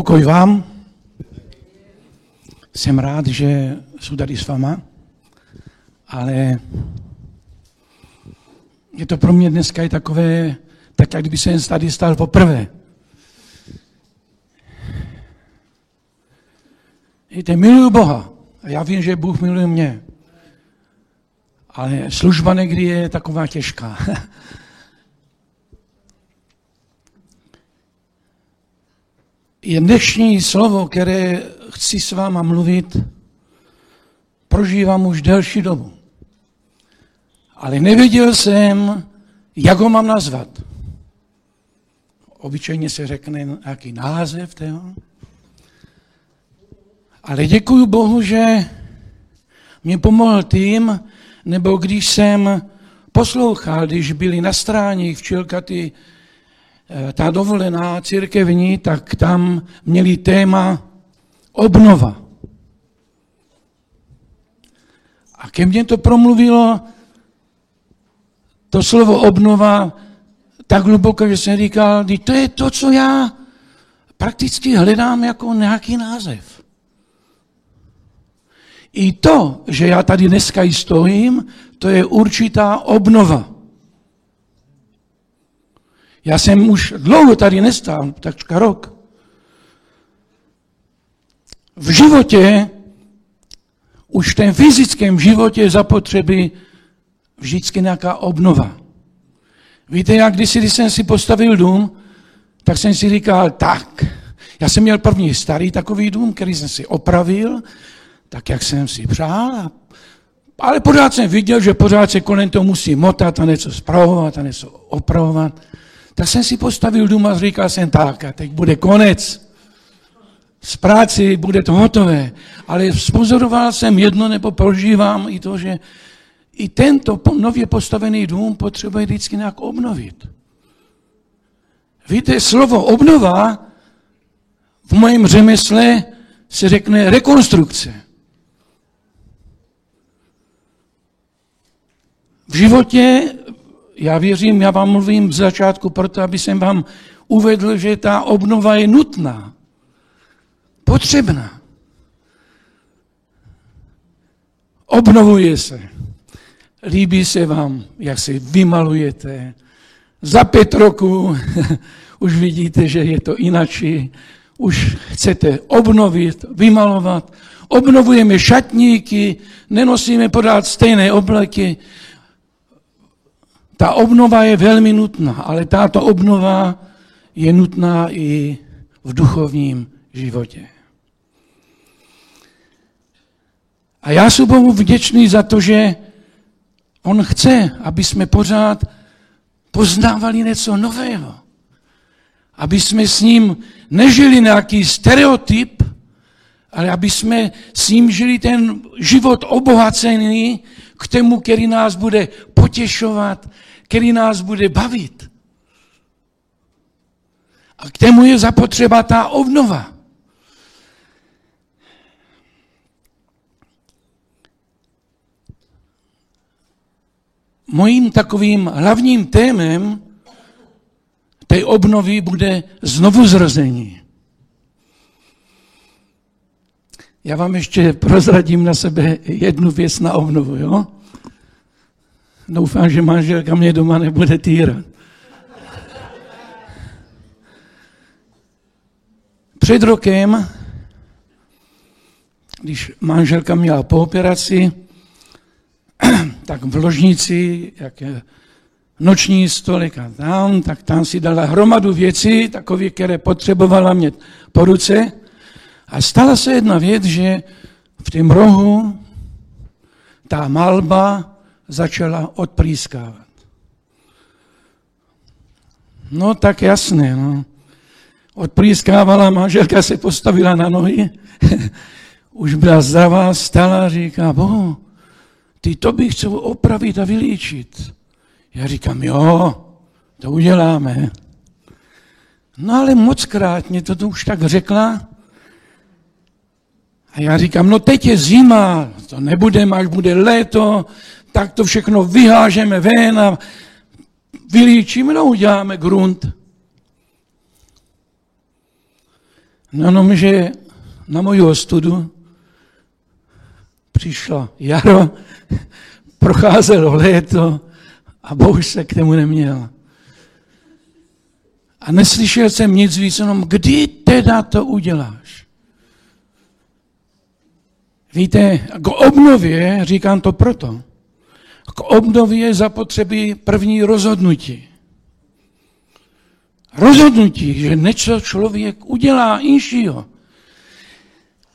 Pokoj vám. Jsem rád, že jsou tady s váma, ale je to pro mě dneska i takové, tak jak kdyby jsem tady stál poprvé. Víte, miluju Boha. A já vím, že Bůh miluje mě. Ale služba někdy je taková těžká. je dnešní slovo, které chci s váma mluvit, prožívám už delší dobu. Ale nevěděl jsem, jak ho mám nazvat. Obyčejně se řekne nějaký název toho. Ale děkuji Bohu, že mě pomohl tím, nebo když jsem poslouchal, když byli na stráních v Čilkaty Eh, ta dovolená církevní, tak tam měli téma obnova. A ke mně to promluvilo to slovo obnova tak hluboko, že jsem říkal, to je to, co já prakticky hledám jako nějaký název. I to, že já tady dneska stojím, to je určitá obnova. Já jsem už dlouho tady nestál, takřka rok. V životě, už v tom fyzickém životě zapotřebí vždycky nějaká obnova. Víte, jak když, když jsem si postavil dům, tak jsem si říkal, tak, já jsem měl první starý takový dům, který jsem si opravil, tak jak jsem si přál, ale pořád jsem viděl, že pořád se kolem toho musí motat a něco zpravovat a něco opravovat. Tak jsem si postavil dům a říkal jsem tak, teď bude konec. Z práci bude to hotové. Ale spozoroval jsem jedno, nebo prožívám i to, že i tento nově postavený dům potřebuje vždycky nějak obnovit. Víte, slovo obnova v mém řemesle se řekne rekonstrukce. V životě já věřím, já vám mluvím v začátku proto, aby jsem vám uvedl, že ta obnova je nutná, potřebná. Obnovuje se. Líbí se vám, jak se vymalujete. Za pět roku už vidíte, že je to inačí. Už chcete obnovit, vymalovat. Obnovujeme šatníky, nenosíme pořád stejné obleky, ta obnova je velmi nutná, ale tato obnova je nutná i v duchovním životě. A já jsem Bohu vděčný za to, že On chce, aby jsme pořád poznávali něco nového. Aby jsme s ním nežili nějaký stereotyp, ale aby jsme s ním žili ten život obohacený k tomu, který nás bude potěšovat, který nás bude bavit. A k tomu je zapotřeba ta obnova. Mojím takovým hlavním témem té obnovy bude znovu zrození. Já vám ještě prozradím na sebe jednu věc na obnovu, jo? Doufám, že manželka mě doma nebude týrat. Před rokem, když manželka měla po operaci, tak v ložnici, jak je noční stolik a tam, tak tam si dala hromadu věcí, takové, které potřebovala mě po ruce. A stala se jedna věc, že v tom rohu ta malba začala odprýskávat. No tak jasné, no. Odprýskávala, manželka se postavila na nohy, už byla zdravá, stala a říká, bohu, ty to bych chtěl opravit a vylíčit. Já říkám, jo, to uděláme. No ale moc krát mě to, to už tak řekla. A já říkám, no teď je zima, to nebude, až bude léto, tak to všechno vyhážeme ven a vylíčíme, no uděláme grunt. No, no, že na moju ostudu přišlo jaro, procházelo léto a Bůh se k tomu neměl. A neslyšel jsem nic víc, jenom kdy teda to uděláš? Víte, k obnově, říkám to proto, k obnově je zapotřebí první rozhodnutí. Rozhodnutí, že něco člověk udělá inšího.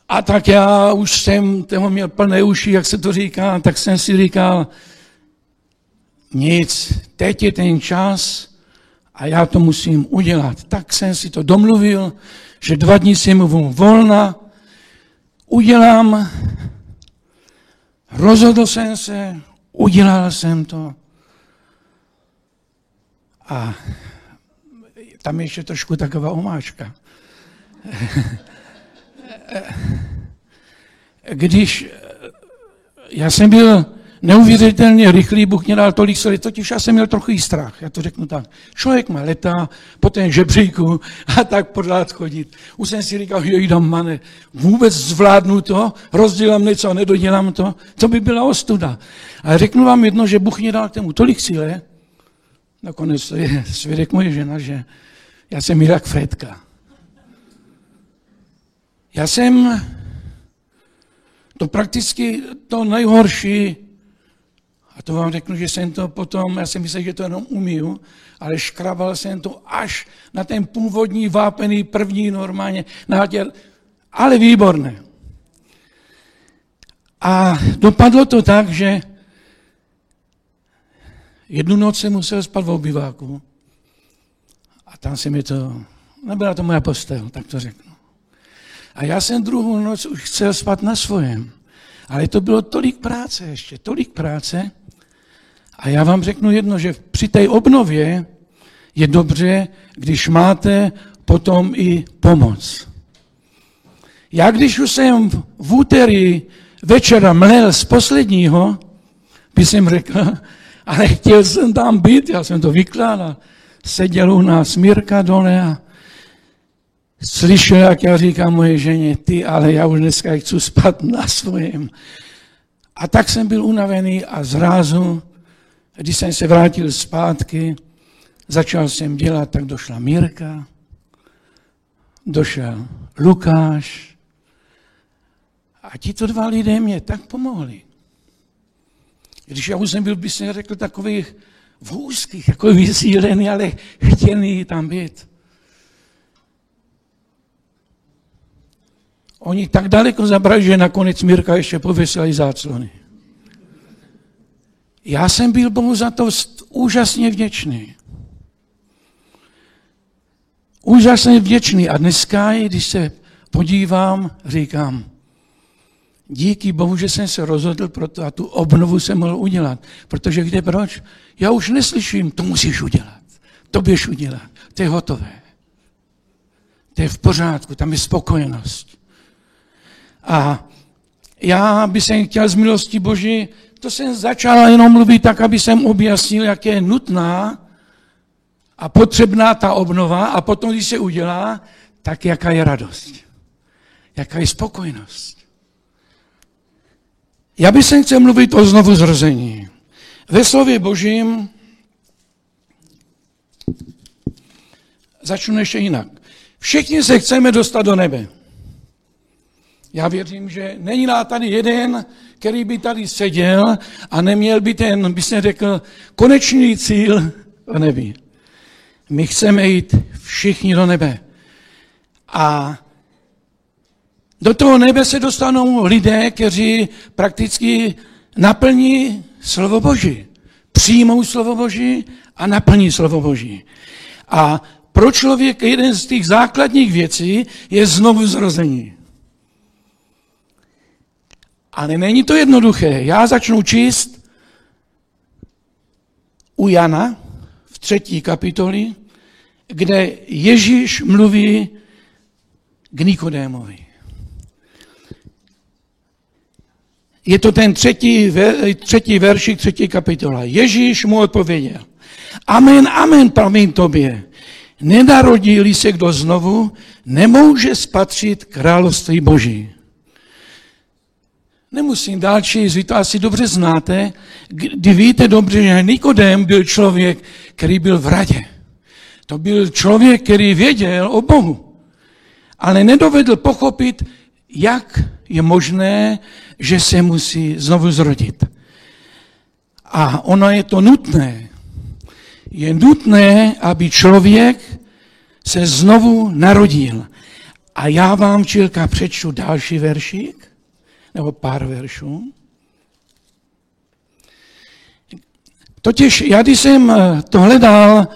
A tak já už jsem toho měl plné uši, jak se to říká, tak jsem si říkal, nic, teď je ten čas a já to musím udělat. Tak jsem si to domluvil, že dva dní si mu volna, udělám, rozhodl jsem se, udělal jsem to. A tam ještě trošku taková omáčka. Když já jsem byl neuvěřitelně rychlý, Bůh mě dal tolik sil, totiž já jsem měl trochu i strach, já to řeknu tak. Člověk má leta po ten žebříku a tak podlát chodit. Už jsem si říkal, že jdem, mane, vůbec zvládnu to, rozdělám něco a nedodělám to, to by byla ostuda. A řeknu vám jedno, že Bůh mě dal k tomu tolik síle, nakonec to je svědek moje žena, že já jsem jak Fredka. Já jsem to prakticky to nejhorší, a to vám řeknu, že jsem to potom, já jsem myslel, že to jenom umiju, ale škrabal jsem to až na ten původní vápený první normálně nátěr, ale výborné. A dopadlo to tak, že jednu noc jsem musel spát v obyváku. A tam se mi to, nebyla to moja postel, tak to řeknu. A já jsem druhou noc už chcel spát na svojem. Ale to bylo tolik práce ještě, tolik práce. A já vám řeknu jedno, že při té obnově je dobře, když máte potom i pomoc. Já když už jsem v úterý večera mlel z posledního, by jsem řekl, ale chtěl jsem tam být, já jsem to vykládal. Seděl u nás Mirka dole a slyšel, jak já říkám moje ženě, ty, ale já už dneska chci spát na svém. A tak jsem byl unavený a zrázu, když jsem se vrátil zpátky, začal jsem dělat, tak došla Mirka, došel Lukáš a tito dva lidé mě tak pomohli. Když já už jsem byl, by se řekl, takových vůzkých, jako vysílený, ale chtěný tam být. Oni tak daleko zabrali, že nakonec Mirka ještě pověsili záclony. Já jsem byl Bohu za to úžasně vděčný. Úžasně vděčný. A dneska, když se podívám, říkám, díky Bohu, že jsem se rozhodl pro to a tu obnovu jsem mohl udělat. Protože kde proč? Já už neslyším, to musíš udělat. To běž udělat. To je hotové. To je v pořádku, tam je spokojenost. A já bych se chtěl z milosti Boží, to jsem začal jenom mluvit tak, aby jsem objasnil, jak je nutná a potřebná ta obnova a potom, když se udělá, tak jaká je radost. Jaká je spokojenost. Já bych se chtěl mluvit o znovu zrození. Ve slově Božím začnu ještě jinak. Všichni se chceme dostat do nebe. Já věřím, že není tady jeden, který by tady seděl a neměl by ten, by se řekl, konečný cíl v nebi. My chceme jít všichni do nebe. A do toho nebe se dostanou lidé, kteří prakticky naplní slovo Boží. Přijmou slovo Boží a naplní slovo Boží. A pro člověka jeden z těch základních věcí je znovu zrození. Ale není to jednoduché. Já začnu číst u Jana v třetí kapitoli, kde Ježíš mluví k Nikodémovi. Je to ten třetí, třetí veršik, třetí kapitola. Ježíš mu odpověděl. Amen, amen, pravím tobě. nenarodí se kdo znovu, nemůže spatřit království Boží. Nemusím dál číst, vy to asi dobře znáte, kdy víte dobře, že Nikodem byl člověk, který byl v radě. To byl člověk, který věděl o Bohu, ale nedovedl pochopit, jak je možné, že se musí znovu zrodit. A ono je to nutné. Je nutné, aby člověk se znovu narodil. A já vám, Čilka, přečtu další veršík, nebo pár veršů. Totiž já, když jsem eh, to hledal,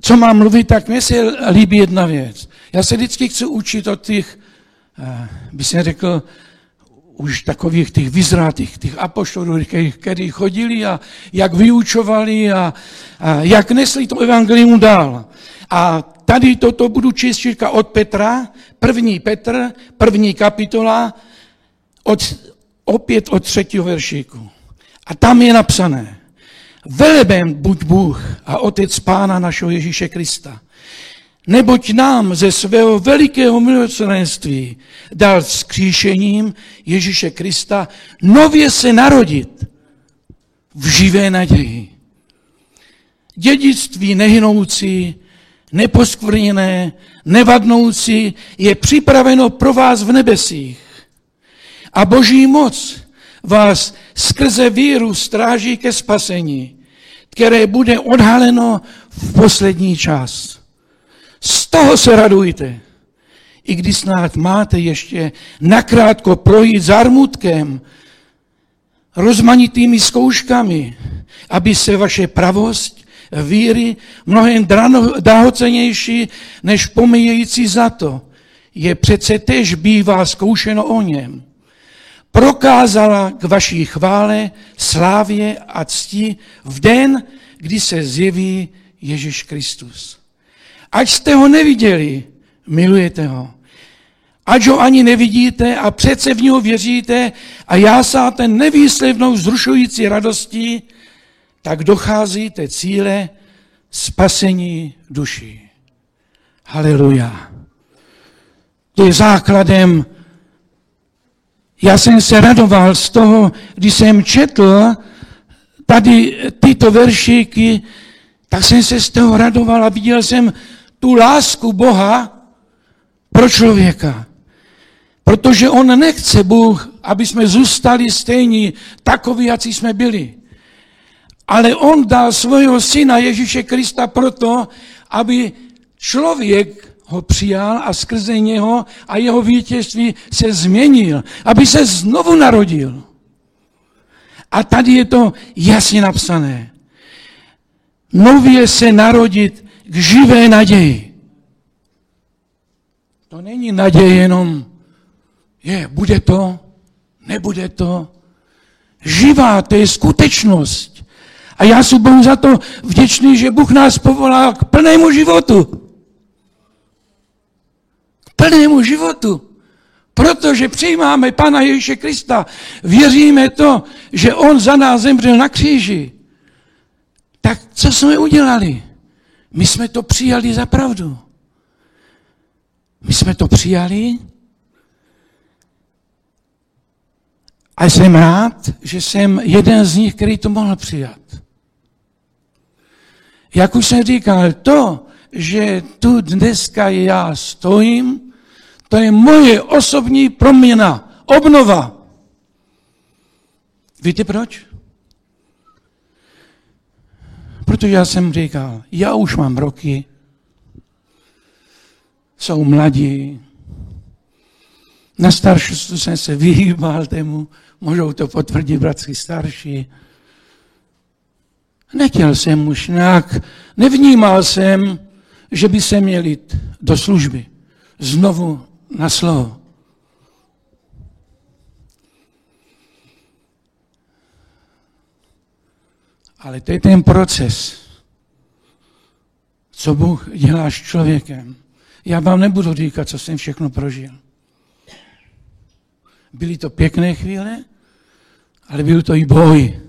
co mám mluvit, tak mně se líbí jedna věc. Já se vždycky chci učit od těch, eh, by se řekl, už takových těch vyzrátých, těch apoštolů, kteří chodili a jak vyučovali a, a jak nesli to evangelium dál. A tady toto budu číst od Petra, první Petr, první kapitola, od, opět od třetího veršíku. A tam je napsané, velebem buď Bůh a Otec Pána našeho Ježíše Krista, neboť nám ze svého velikého milosrdenství dal skříšením Ježíše Krista nově se narodit v živé naději. Dědictví nehynoucí, neposkvrněné, nevadnoucí je připraveno pro vás v nebesích. A boží moc vás skrze víru stráží ke spasení, které bude odhaleno v poslední čas. Z toho se radujte. I když snad máte ještě nakrátko projít zármutkem, rozmanitými zkouškami, aby se vaše pravost víry mnohem drahocenější než pomíjející to, je přece tež bývá zkoušeno o něm. Prokázala k vaší chvále, slávě a cti v den, kdy se zjeví Ježíš Kristus. Ať jste ho neviděli, milujete ho. Ať ho ani nevidíte a přece v něho věříte a jásáte nevýslivnou zrušující radostí, tak docházíte cíle spasení duší. Haleluja. To je základem. Já jsem se radoval z toho, když jsem četl tady tyto veršíky, tak jsem se z toho radoval a viděl jsem tu lásku Boha pro člověka. Protože on nechce Bůh, aby jsme zůstali stejní, takoví, jak jsme byli. Ale on dal svého syna Ježíše Krista proto, aby člověk ho přijal a skrze něho a jeho vítězství se změnil, aby se znovu narodil. A tady je to jasně napsané. Nově se narodit k živé naději. To není naděje jenom, je, bude to, nebude to. Živá, to je skutečnost. A já jsem Bohu za to vděčný, že Bůh nás povolal k plnému životu. Plnému životu. Protože přijímáme Pana Ježíše Krista, věříme to, že On za nás zemřel na kříži. Tak co jsme udělali? My jsme to přijali za pravdu. My jsme to přijali a jsem rád, že jsem jeden z nich, který to mohl přijat. Jak už jsem říkal, to, že tu dneska já stojím, to je moje osobní proměna, obnova. Víte proč? Protože já jsem říkal, já už mám roky, jsou mladí, na starší jsem se vyhýbal tému, můžou to potvrdit bratři starší. Nechtěl jsem už nějak, nevnímal jsem, že by se měl jít do služby. Znovu na slovo. Ale to je ten proces, co Bůh dělá s člověkem. Já vám nebudu říkat, co jsem všechno prožil. Byly to pěkné chvíle, ale byl to i boj.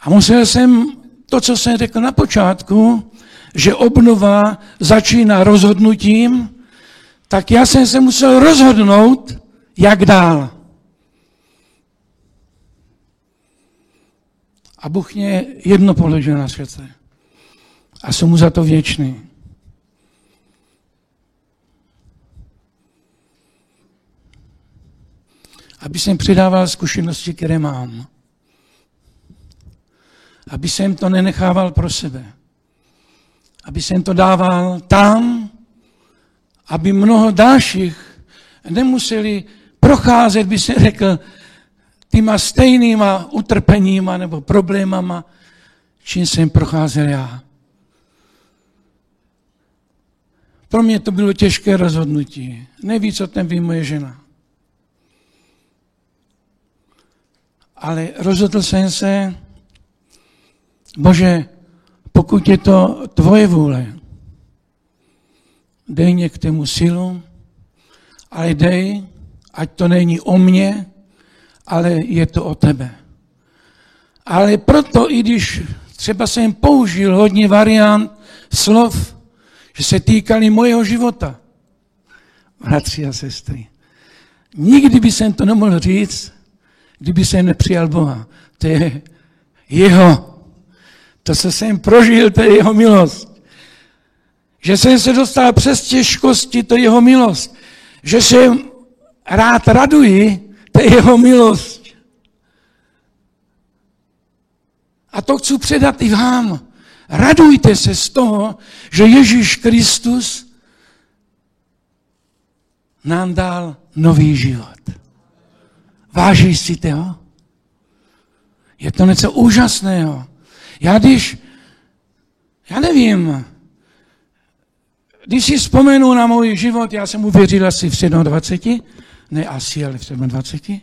A musel jsem to, co jsem řekl na počátku, že obnova začíná rozhodnutím, tak já jsem se musel rozhodnout, jak dál. A Bůh mě jedno položil na srdce. A jsem mu za to věčný. Aby jsem přidával zkušenosti, které mám. Aby jsem to nenechával pro sebe. Aby jsem to dával tam, aby mnoho dalších nemuseli procházet, by se řekl, týma stejnýma utrpeníma nebo problémama, čím jsem procházel já. Pro mě to bylo těžké rozhodnutí. Neví, co ten ví moje žena. Ale rozhodl jsem se, Bože, pokud je to tvoje vůle, dej mě k tomu silu, ale dej, ať to není o mně, ale je to o tebe. Ale proto, i když třeba jsem použil hodně variant slov, že se týkali mojeho života, bratři a sestry, nikdy by jsem to nemohl říct, kdyby jsem nepřijal Boha. To je jeho. To, co jsem prožil, to je jeho milost. Že jsem se dostal přes těžkosti, to je jeho milost. Že se rád raduji, to je jeho milost. A to chci předat i vám. Radujte se z toho, že Ježíš Kristus nám dal nový život. Vážíš si toho? Je to něco úžasného. Já když, já nevím, když si vzpomenu na můj život, já jsem uvěřil asi v 27, ne asi, ale v 27.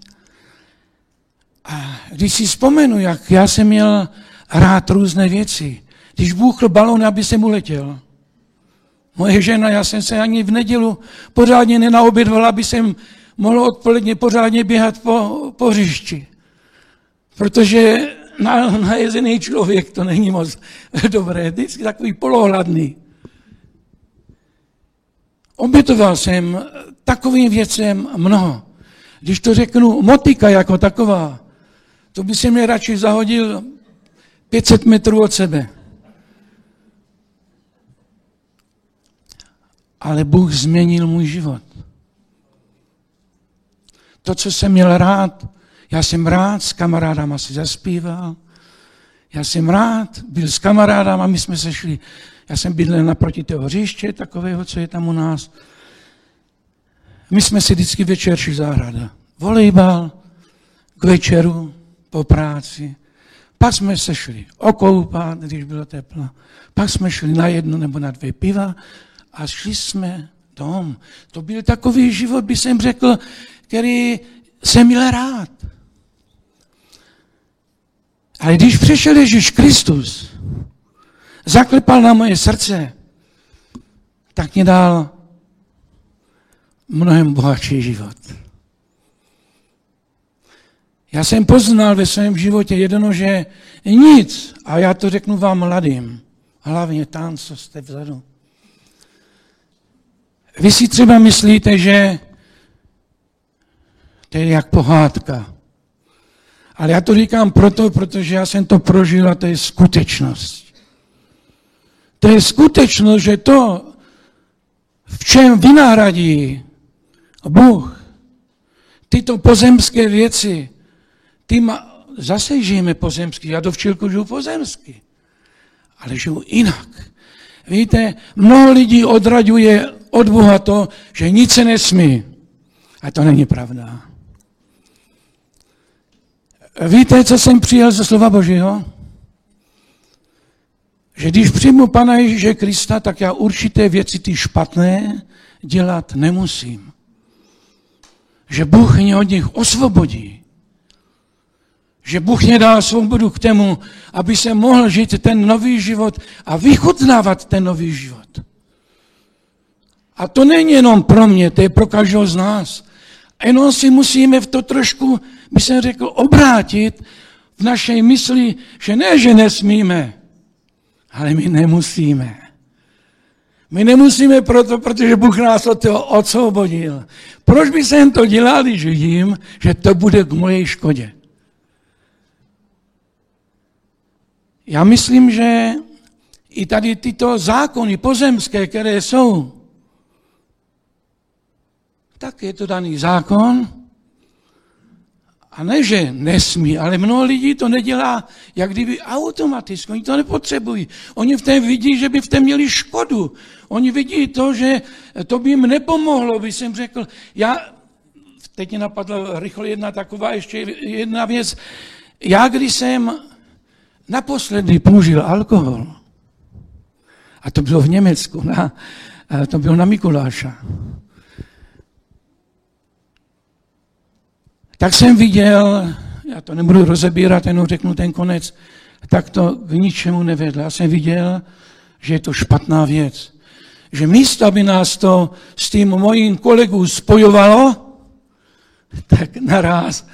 A když si vzpomenu, jak já jsem měl rád různé věci, když bůchl balon, aby jsem uletěl. Moje žena, já jsem se ani v nedělu pořádně nenaobědval, aby jsem mohl odpoledně pořádně běhat po, po hřišti. Protože na, najezený člověk to není moc dobré, vždycky takový polohladný. Obětoval jsem takovým věcem mnoho. Když to řeknu, motika jako taková, to by se mě radši zahodil 500 metrů od sebe. Ale Bůh změnil můj život. To, co jsem měl rád, já jsem rád s kamarádama si zaspíval, já jsem rád byl s kamarádama, my jsme se šli, já jsem bydlel naproti toho hřiště, takového, co je tam u nás. My jsme si vždycky večer šli zahrada. Volejbal, k večeru, po práci. Pak jsme se šli okoupat, když bylo teplo. Pak jsme šli na jedno nebo na dvě piva a šli jsme dom. To byl takový život, by jsem řekl, který jsem měl rád. Ale když přišel Ježíš Kristus, zaklepal na moje srdce, tak mě dal mnohem bohatší život. Já jsem poznal ve svém životě jedno, že nic, a já to řeknu vám mladým, hlavně tam, co jste vzadu. Vy si třeba myslíte, že to je jak pohádka. Ale já to říkám proto, protože já jsem to prožil a to je skutečnost. To je skutečnost, že to, v čem vynahradí Bůh tyto pozemské věci, ty zase žijeme pozemsky, já do včelku žiju pozemsky, ale žiju jinak. Víte, mnoho lidí odraďuje od Boha to, že nic se nesmí. A to není pravda. Víte, co jsem přijal ze slova Božího? Že když přijmu Pana Ježíše Krista, tak já určité věci ty špatné dělat nemusím. Že Bůh mě od nich osvobodí. Že Bůh mě dal svobodu k tomu, aby se mohl žít ten nový život a vychutnávat ten nový život. A to není jenom pro mě, to je pro každého z nás. Jenom si musíme v to trošku, by jsem řekl, obrátit v naší mysli, že ne, že nesmíme, ale my nemusíme. My nemusíme proto, protože Bůh nás od toho odsvobodil. Proč by jsem to dělal, když vidím, že to bude k mojej škodě? Já myslím, že i tady tyto zákony pozemské, které jsou, tak je to daný zákon. A ne, že nesmí, ale mnoho lidí to nedělá, jak kdyby automaticky. Oni to nepotřebují. Oni v té vidí, že by v té měli škodu. Oni vidí to, že to by jim nepomohlo, by jsem řekl. Já, teď mě napadla rychle jedna taková ještě jedna věc. Já, když jsem naposledy použil alkohol, a to bylo v Německu, na, to bylo na Mikuláša, tak jsem viděl, já to nebudu rozebírat, jenom řeknu ten konec, tak to k ničemu nevedlo. Já jsem viděl, že je to špatná věc. Že místo, aby nás to s tím mojím kolegou spojovalo, tak naraz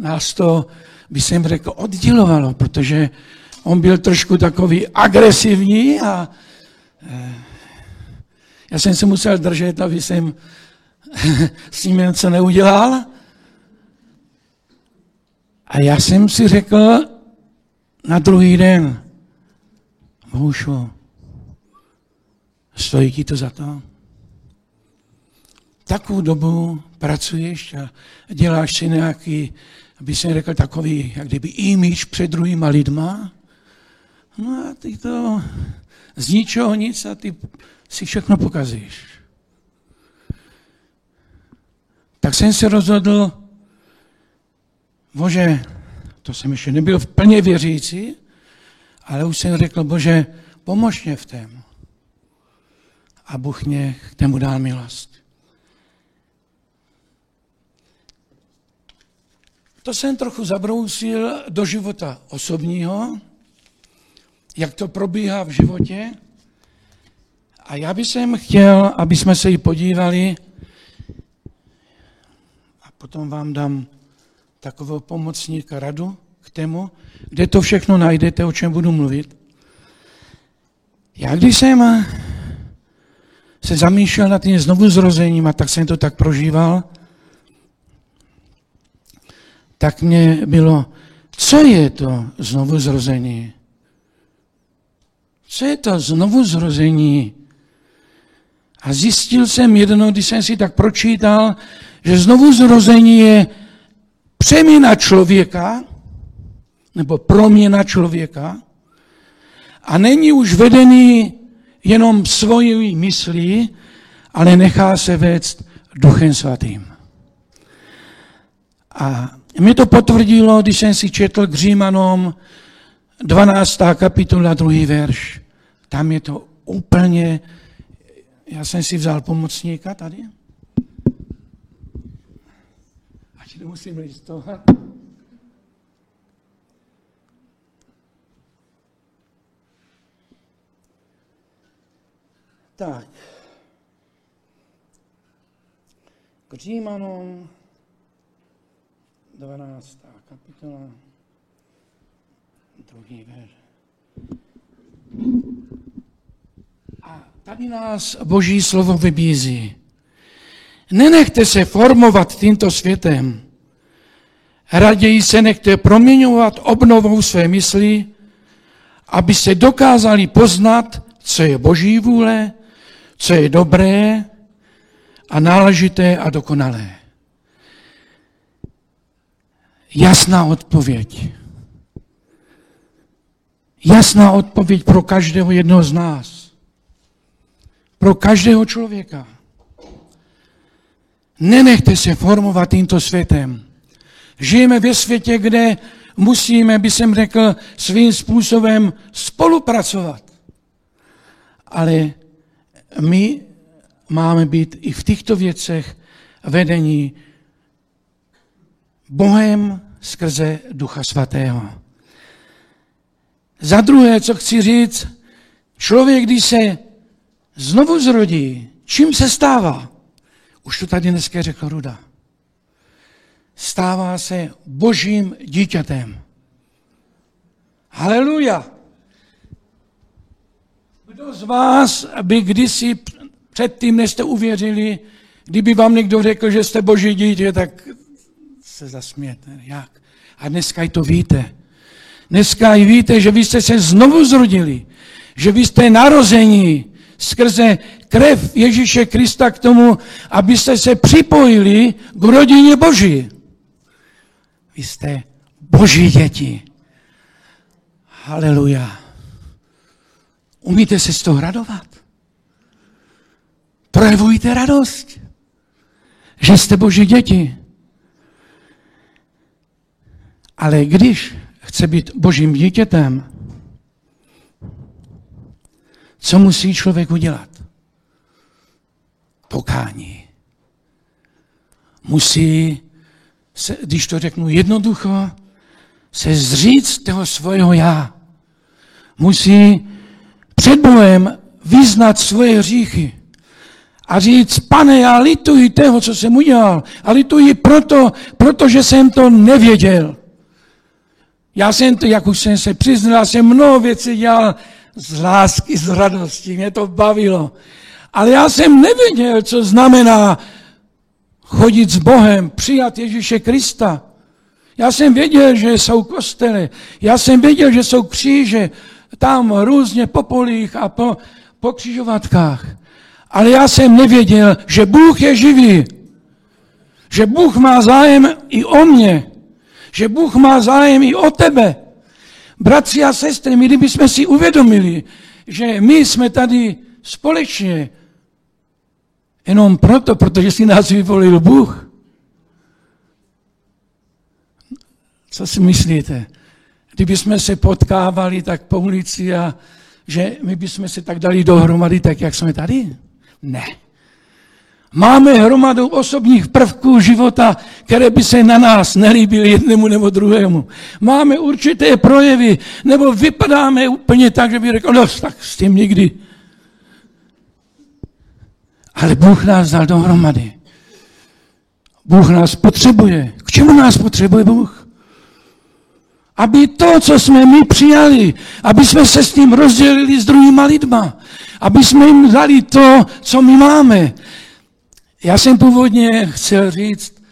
nás to, by jsem řekl, oddělovalo, protože on byl trošku takový agresivní a eh, já jsem se musel držet, aby jsem s ním něco neudělal. A já jsem si řekl na druhý den, Moušo, stojí ti to za to? Takovou dobu pracuješ a děláš si nějaký, aby jsem řekl, takový, jak kdyby image před druhýma lidma. No a ty to z ničeho nic a ty si všechno pokazíš. Tak jsem se rozhodl, Bože, to jsem ještě nebyl v plně věřící, ale už jsem řekl, Bože, pomož mě v tém. A Bůh mě k tému dal milost. To jsem trochu zabrousil do života osobního, jak to probíhá v životě. A já bych chtěl, aby jsme se i podívali, a potom vám dám takového pomocníka radu k tému, kde to všechno najdete, o čem budu mluvit. Já když jsem se zamýšlel nad tím znovu zrozením a tak jsem to tak prožíval, tak mě bylo, co je to znovu zrození? Co je to znovu zrození? A zjistil jsem jedno, když jsem si tak pročítal, že znovu zrození je přeměna člověka, nebo proměna člověka, a není už vedený jenom svojí myslí, ale nechá se vést duchem svatým. A mi to potvrdilo, když jsem si četl k Římanom 12. kapitola, druhý verš. Tam je to úplně, já jsem si vzal pomocníka tady. Ať nemusím listovat. Tak. K Římanům 12. kapitola, druhý ver. A tady nás Boží slovo vybízí. Nenechte se formovat tímto světem. Raději se nechte proměňovat obnovou své mysli, aby se dokázali poznat, co je Boží vůle, co je dobré a náležité a dokonalé. Jasná odpověď. Jasná odpověď pro každého jednoho z nás. Pro každého člověka. Nenechte se formovat tímto světem. Žijeme ve světě, kde musíme, by jsem řekl, svým způsobem spolupracovat. Ale my máme být i v těchto věcech vedení Bohem skrze Ducha Svatého. Za druhé, co chci říct, člověk, když se znovu zrodí, čím se stává? Už to tady dneska řekl Ruda. Stává se božím dítětem. Haleluja! Kdo z vás by kdysi předtím, než jste uvěřili, kdyby vám někdo řekl, že jste boží dítě, tak se zasmějete. Jak? A dneska i to víte. Dneska i víte, že vy jste se znovu zrodili, že vy jste narození skrze krev Ježíše Krista k tomu, abyste se připojili k rodině Boží. Vy jste boží děti. Haleluja. Umíte se z toho radovat? Projevujte radost, že jste boží děti. Ale když chce být božím dítětem, co musí člověk udělat? Pokání. Musí, se, když to řeknu jednoducho, se zříct toho svého já. Musí před Bohem vyznat svoje hříchy a říct, pane, já lituji toho, co jsem udělal. A lituji proto, protože jsem to nevěděl. Já jsem to, jak už jsem se přiznal, jsem mnoho věcí dělal z lásky, z radosti, mě to bavilo. Ale já jsem nevěděl, co znamená chodit s Bohem, přijat Ježíše Krista. Já jsem věděl, že jsou kostely, já jsem věděl, že jsou kříže, tam různě po polích a po, po křižovatkách. Ale já jsem nevěděl, že Bůh je živý. Že Bůh má zájem i o mě. Že Bůh má zájem i o tebe. Bratři a sestry, my kdybychom si uvědomili, že my jsme tady společně jenom proto, protože si nás vyvolil Bůh. Co si myslíte? Kdyby jsme se potkávali tak po ulici a že my bychom se tak dali dohromady, tak jak jsme tady? Ne. Máme hromadu osobních prvků života, které by se na nás nelíbily jednému nebo druhému. Máme určité projevy, nebo vypadáme úplně tak, že by řekl, no tak s tím nikdy. Ale Bůh nás dal dohromady. Bůh nás potřebuje. K čemu nás potřebuje Bůh? Aby to, co jsme my přijali, aby jsme se s tím rozdělili s druhýma lidma. Aby jsme jim dali to, co my máme. Já jsem původně chtěl říct,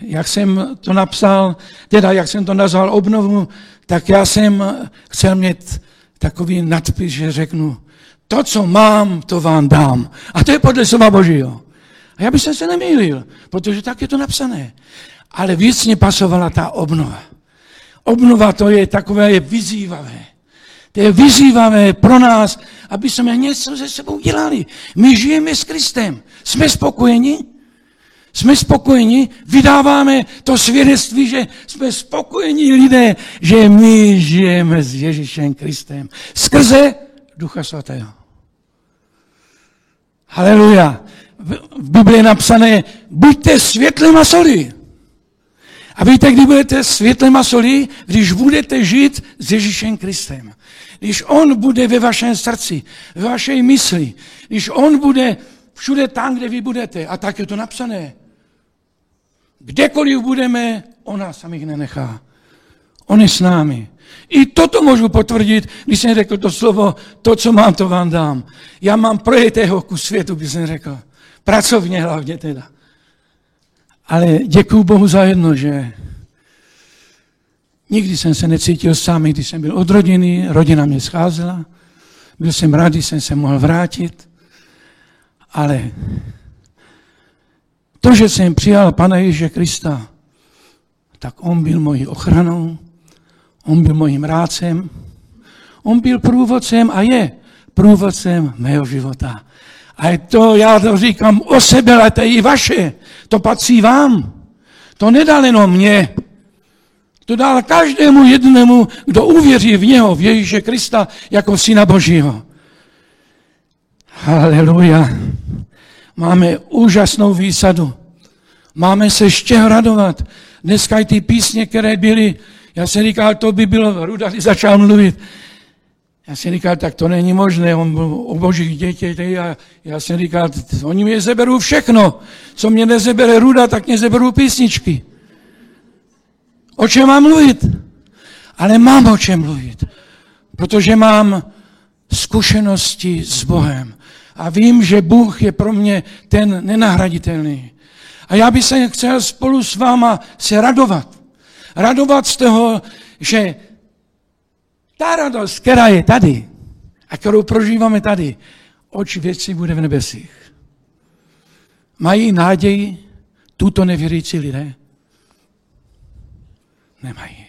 jak jsem to napsal, teda jak jsem to nazval obnovu, tak já jsem chtěl mít takový nadpis, že řeknu, to, co mám, to vám dám. A to je podle slova Božího. A já bych se nemýlil, protože tak je to napsané. Ale víc mě pasovala ta obnova. Obnova to je takové je vyzývavé. To je vyzývavé pro nás, aby jsme něco ze sebou dělali. My žijeme s Kristem. Jsme spokojeni? Jsme spokojeni? Vydáváme to svědectví, že jsme spokojení lidé, že my žijeme s Ježíšem Kristem. Skrze Ducha Svatého. Haleluja. V Biblii je napsané, buďte světlem a soli. A víte, kdy budete světlem a solí? Když budete žít s Ježíšem Kristem. Když On bude ve vašem srdci, ve vaší mysli, když On bude všude tam, kde vy budete, a tak je to napsané. Kdekoliv budeme, On nás samých nenechá. On je s námi. I toto můžu potvrdit, když jsem řekl to slovo, to, co mám, to vám dám. Já mám projetého ku světu, bych jsem řekl. Pracovně hlavně teda. Ale děkuju Bohu za jedno, že nikdy jsem se necítil sám, když jsem byl od rodiny, rodina mě scházela, byl jsem rád, když jsem se mohl vrátit, ale to, že jsem přijal Pana Ježíše Krista, tak on byl mojí ochranou, on byl mojím rádcem, on byl průvodcem a je průvodcem mého života. A to já to říkám o sebe, ale to je i vaše. To patří vám. To nedal jenom mě. To dal každému jednému, kdo uvěří v něho, v Ježíše Krista, jako syna Božího. Haleluja. Máme úžasnou výsadu. Máme se ještě radovat. Dneska i ty písně, které byly, já jsem říkal, to by bylo, Ruda začal mluvit, já jsem říkal, tak to není možné, on o božích dětí, a já jsem říkal, oni mě zeberou všechno. Co mě nezebere ruda, tak mě zeberou písničky. O čem mám mluvit? Ale mám o čem mluvit. Protože mám zkušenosti s Bohem. A vím, že Bůh je pro mě ten nenahraditelný. A já bych se chtěl spolu s váma se radovat. Radovat z toho, že ta radost, která je tady a kterou prožíváme tady, oč věci bude v nebesích. Mají naději tuto nevěřící lidé? Nemají.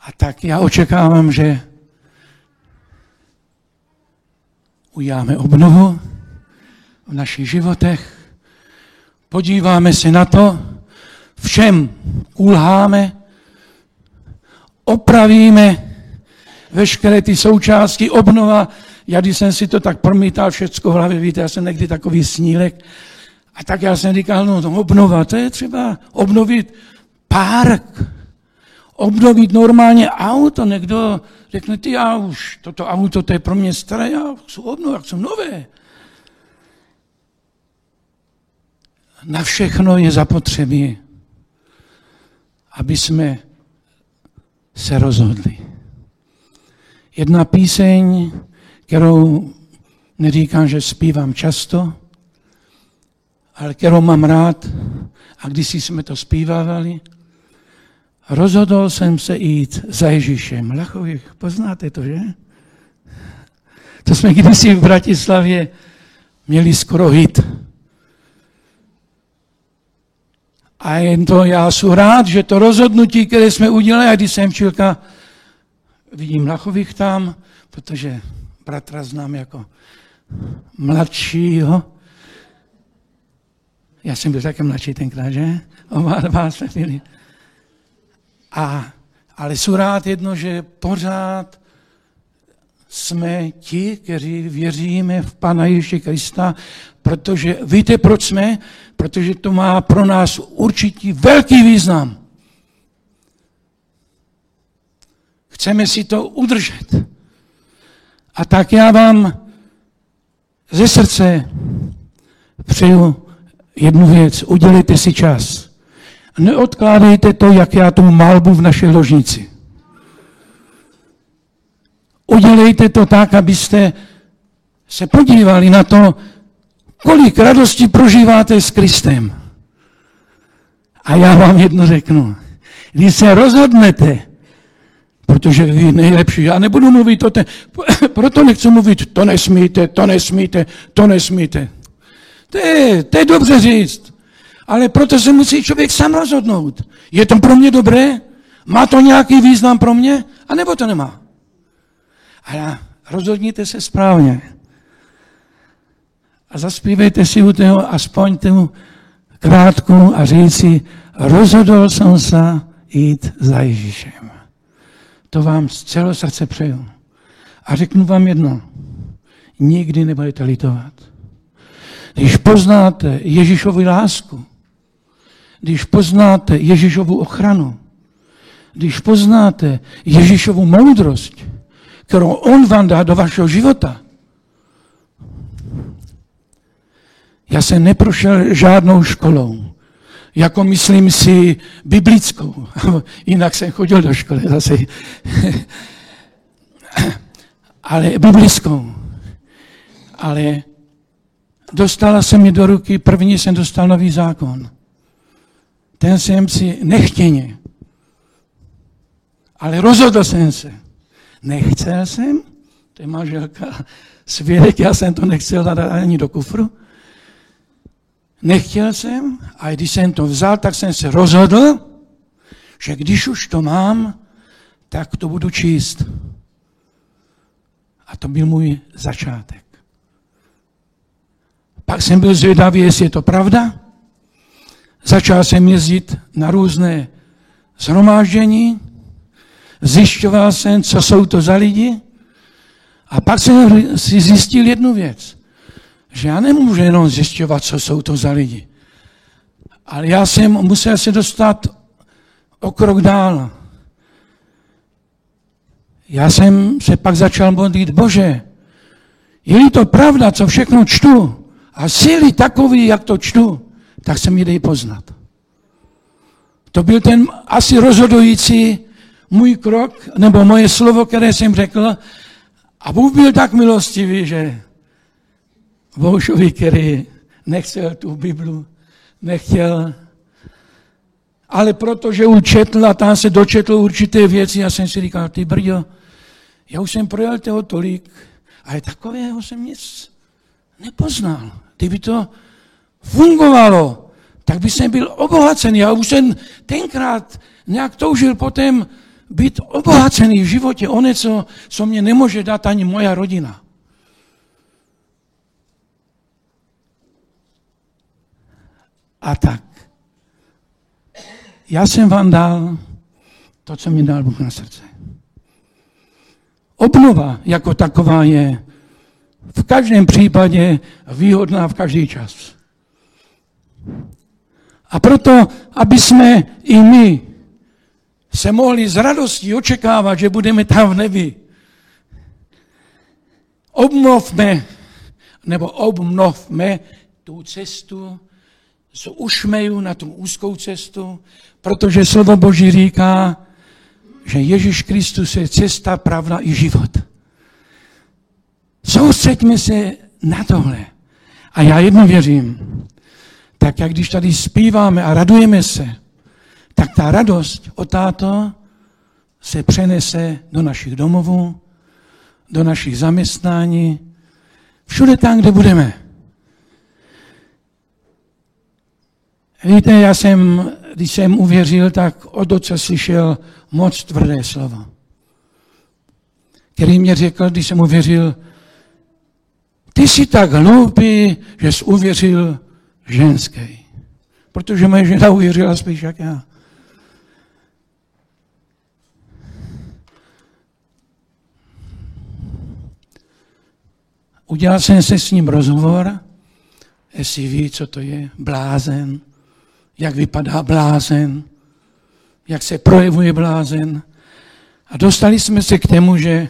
A tak já očekávám, že uděláme obnovu v našich životech, podíváme se na to, všem ulháme, opravíme veškeré ty součástky, obnova. Já když jsem si to tak promítal všecko v hlavě, víte, já jsem někdy takový snílek, a tak já jsem říkal, no to obnova, to je třeba obnovit park, obnovit normálně auto. Někdo řekne, ty já už, toto auto, to je pro mě staré, já chci obnovit, chci nové. Na všechno je zapotřebí, aby jsme se rozhodli. Jedna píseň, kterou neříkám, že zpívám často, ale kterou mám rád, a když jsme to zpívávali, rozhodl jsem se jít za Ježíšem. Lachových, poznáte to, že? To jsme kdysi v Bratislavě měli skoro hit. A jen to já jsem rád, že to rozhodnutí, které jsme udělali, a když jsem čilka, vidím Lachových tam, protože bratra znám jako mladšího. Já jsem byl také mladší tenkrát, že? Oba dva jsme byli. A, ale jsou rád jedno, že pořád jsme ti, kteří věříme v Pana Ježíše Krista, protože víte, proč jsme? Protože to má pro nás určitý velký význam. Chceme si to udržet. A tak já vám ze srdce přeju jednu věc. Udělejte si čas. Neodkládejte to, jak já tu malbu v naší ložnici. Udělejte to tak, abyste se podívali na to, kolik radosti prožíváte s Kristem. A já vám jedno řeknu. Když se rozhodnete, protože vy nejlepší, já nebudu mluvit o té, proto nechci mluvit, to nesmíte, to nesmíte, to nesmíte. To je, to je dobře říct, ale proto se musí člověk sám rozhodnout. Je to pro mě dobré? Má to nějaký význam pro mě? A nebo to nemá? A rozhodněte se správně. A zaspívejte si u toho aspoň tu krátku a říci, rozhodl jsem se jít za Ježíšem. To vám z celého srdce přeju. A řeknu vám jedno. Nikdy nebudete litovat. Když poznáte Ježíšovu lásku, když poznáte Ježíšovu ochranu, když poznáte Ježíšovu moudrost, kterou On vám dá do vašeho života, já jsem neprošel žádnou školou, jako myslím si biblickou. Jinak jsem chodil do školy zase. Ale biblickou. Ale dostala se mi do ruky, první jsem dostal nový zákon. Ten jsem si nechtěně. Ale rozhodl jsem se. Nechcel jsem, to je manželka svědek, já jsem to nechcel dát ani do kufru. Nechtěl jsem, a když jsem to vzal, tak jsem se rozhodl, že když už to mám, tak to budu číst. A to byl můj začátek. Pak jsem byl zvědavý, jestli je to pravda. Začal jsem jezdit na různé zhromáždění, zjišťoval jsem, co jsou to za lidi. A pak jsem si zjistil jednu věc, že já nemůžu jenom zjišťovat, co jsou to za lidi. Ale já jsem musel se dostat o krok dál. Já jsem se pak začal modlit, Bože, je to pravda, co všechno čtu, a síly takový, jak to čtu, tak se mi dej poznat. To byl ten asi rozhodující můj krok nebo moje slovo, které jsem řekl, a Bůh byl tak milostivý, že Boušovi, který nechtěl tu Biblu, nechtěl, ale protože učetl a tam se dočetl určité věci, já jsem si říkal, ty brďo, já už jsem projel toho tolik, ale takového jsem nic nepoznal. Kdyby to fungovalo, tak by jsem byl obohacený. Já už jsem tenkrát nějak toužil potom být obohacený v životě o něco, co mě nemůže dát ani moja rodina. A tak. Já jsem vám dal to, co mi dal Bůh na srdce. Obnova jako taková je v každém případě výhodná v každý čas. A proto, aby jsme i my se mohli s radostí očekávat, že budeme tam v nebi, obnovme, nebo obnovme tu cestu z ušmeju na tu úzkou cestu, protože slovo Boží říká, že Ježíš Kristus je cesta, pravda i život. Soustřeďme se na tohle. A já jedno věřím, tak jak když tady zpíváme a radujeme se, tak ta radost o táto se přenese do našich domovů, do našich zaměstnání, všude tam, kde budeme. Víte, já jsem, když jsem uvěřil, tak od oce slyšel moc tvrdé slovo, který mě řekl, když jsem uvěřil, ty jsi tak hloupý, že jsi uvěřil ženské. Protože moje žena uvěřila spíš jak já. Udělal jsem se s ním rozhovor, jestli ví, co to je blázen, jak vypadá blázen, jak se projevuje blázen. A dostali jsme se k tomu, že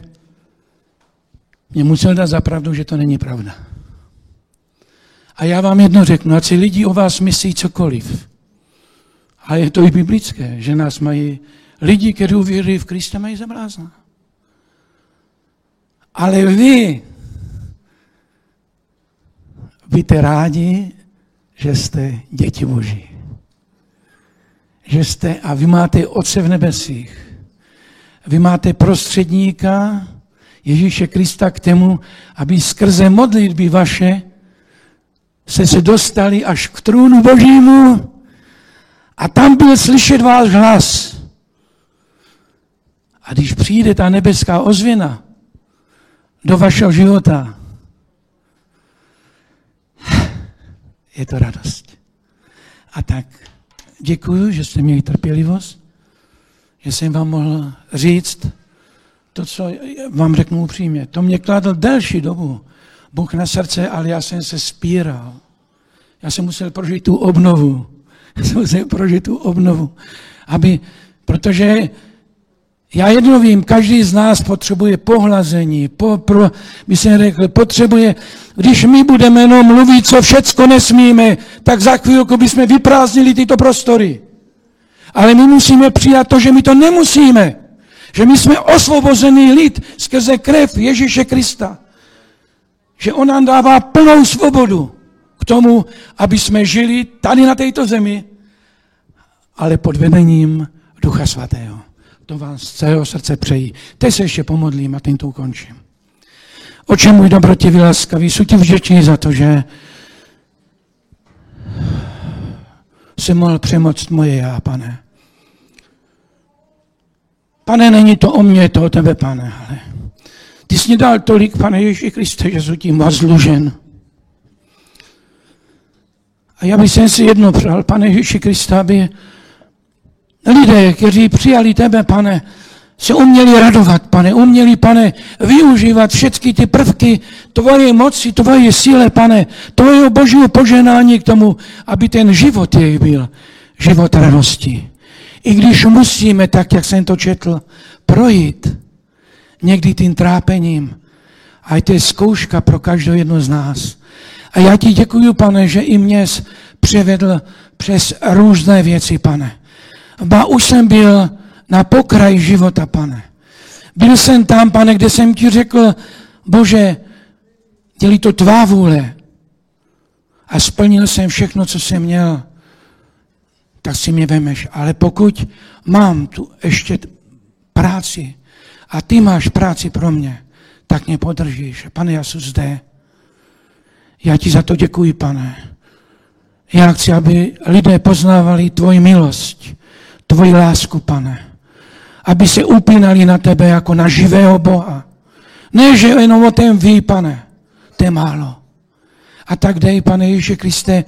mě musel dát zapravdu, že to není pravda. A já vám jedno řeknu, ať si lidi o vás myslí cokoliv. A je to i biblické, že nás mají lidi, kteří uvěří v Krista, mají za blázna. Ale vy, víte rádi, že jste děti Boží. Že jste, a vy máte Otce v nebesích. Vy máte prostředníka Ježíše Krista k tomu, aby skrze modlitby vaše se se dostali až k trůnu Božímu a tam byl slyšet váš hlas. A když přijde ta nebeská ozvěna do vašeho života, je to radost. A tak děkuji, že jste měli trpělivost, že jsem vám mohl říct to, co vám řeknu upřímně. To mě kladl delší dobu. Bůh na srdce, ale já jsem se spíral. Já jsem musel prožít tu obnovu. Já jsem musel prožít tu obnovu. Aby, protože já jedno vím, každý z nás potřebuje pohlazení, po, pro, by se řekl, potřebuje, když my budeme jenom mluvit, co všecko nesmíme, tak za chvilku bychom vyprázdnili tyto prostory. Ale my musíme přijat to, že my to nemusíme. Že my jsme osvobozený lid skrze krev Ježíše Krista že on nám dává plnou svobodu k tomu, aby jsme žili tady na této zemi, ale pod vedením Ducha Svatého. To vám z celého srdce přeji. Teď se ještě pomodlím a tím to ukončím. Oče můj dobrotivý laskavý, jsou ti vděčný za to, že si mohl přemoct moje já, pane. Pane, není to o mně, je to o tebe, pane, ale ty jsi mě dal tolik, pane Ježíši Kriste, že jsem tím zlužen. A já bych si jedno přál, pane Ježíši Krista, aby lidé, kteří přijali tebe, pane, se uměli radovat, pane, uměli, pane, využívat všechny ty prvky tvoje moci, tvoje síle, pane, tvojeho božího poženání k tomu, aby ten život jejich byl život radosti. I když musíme, tak jak jsem to četl, projít někdy tím trápením. A to je zkouška pro každou jednu z nás. A já ti děkuji, pane, že i mě převedl přes různé věci, pane. Ba už jsem byl na pokraj života, pane. Byl jsem tam, pane, kde jsem ti řekl, Bože, dělí to tvá vůle. A splnil jsem všechno, co jsem měl. Tak si mě vemeš. Ale pokud mám tu ještě práci a ty máš práci pro mě, tak mě podržíš. Pane, já jsem zde. Já ti za to děkuji, pane. Já chci, aby lidé poznávali tvoji milost, tvoji lásku, pane. Aby se upínali na tebe jako na živého Boha. Ne, že jenom o tom ví, pane. To je málo. A tak dej, pane Ježíši Kriste,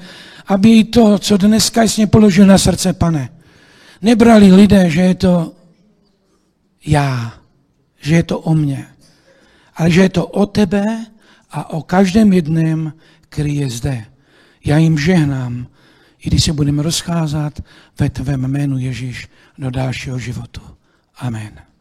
aby i to, co dneska jsi položil na srdce, pane, nebrali lidé, že je to já, že je to o mně, ale že je to o tebe a o každém jedném, který je zde. Já jim žehnám, i když se budeme rozcházet ve tvém jménu Ježíš do dalšího životu. Amen.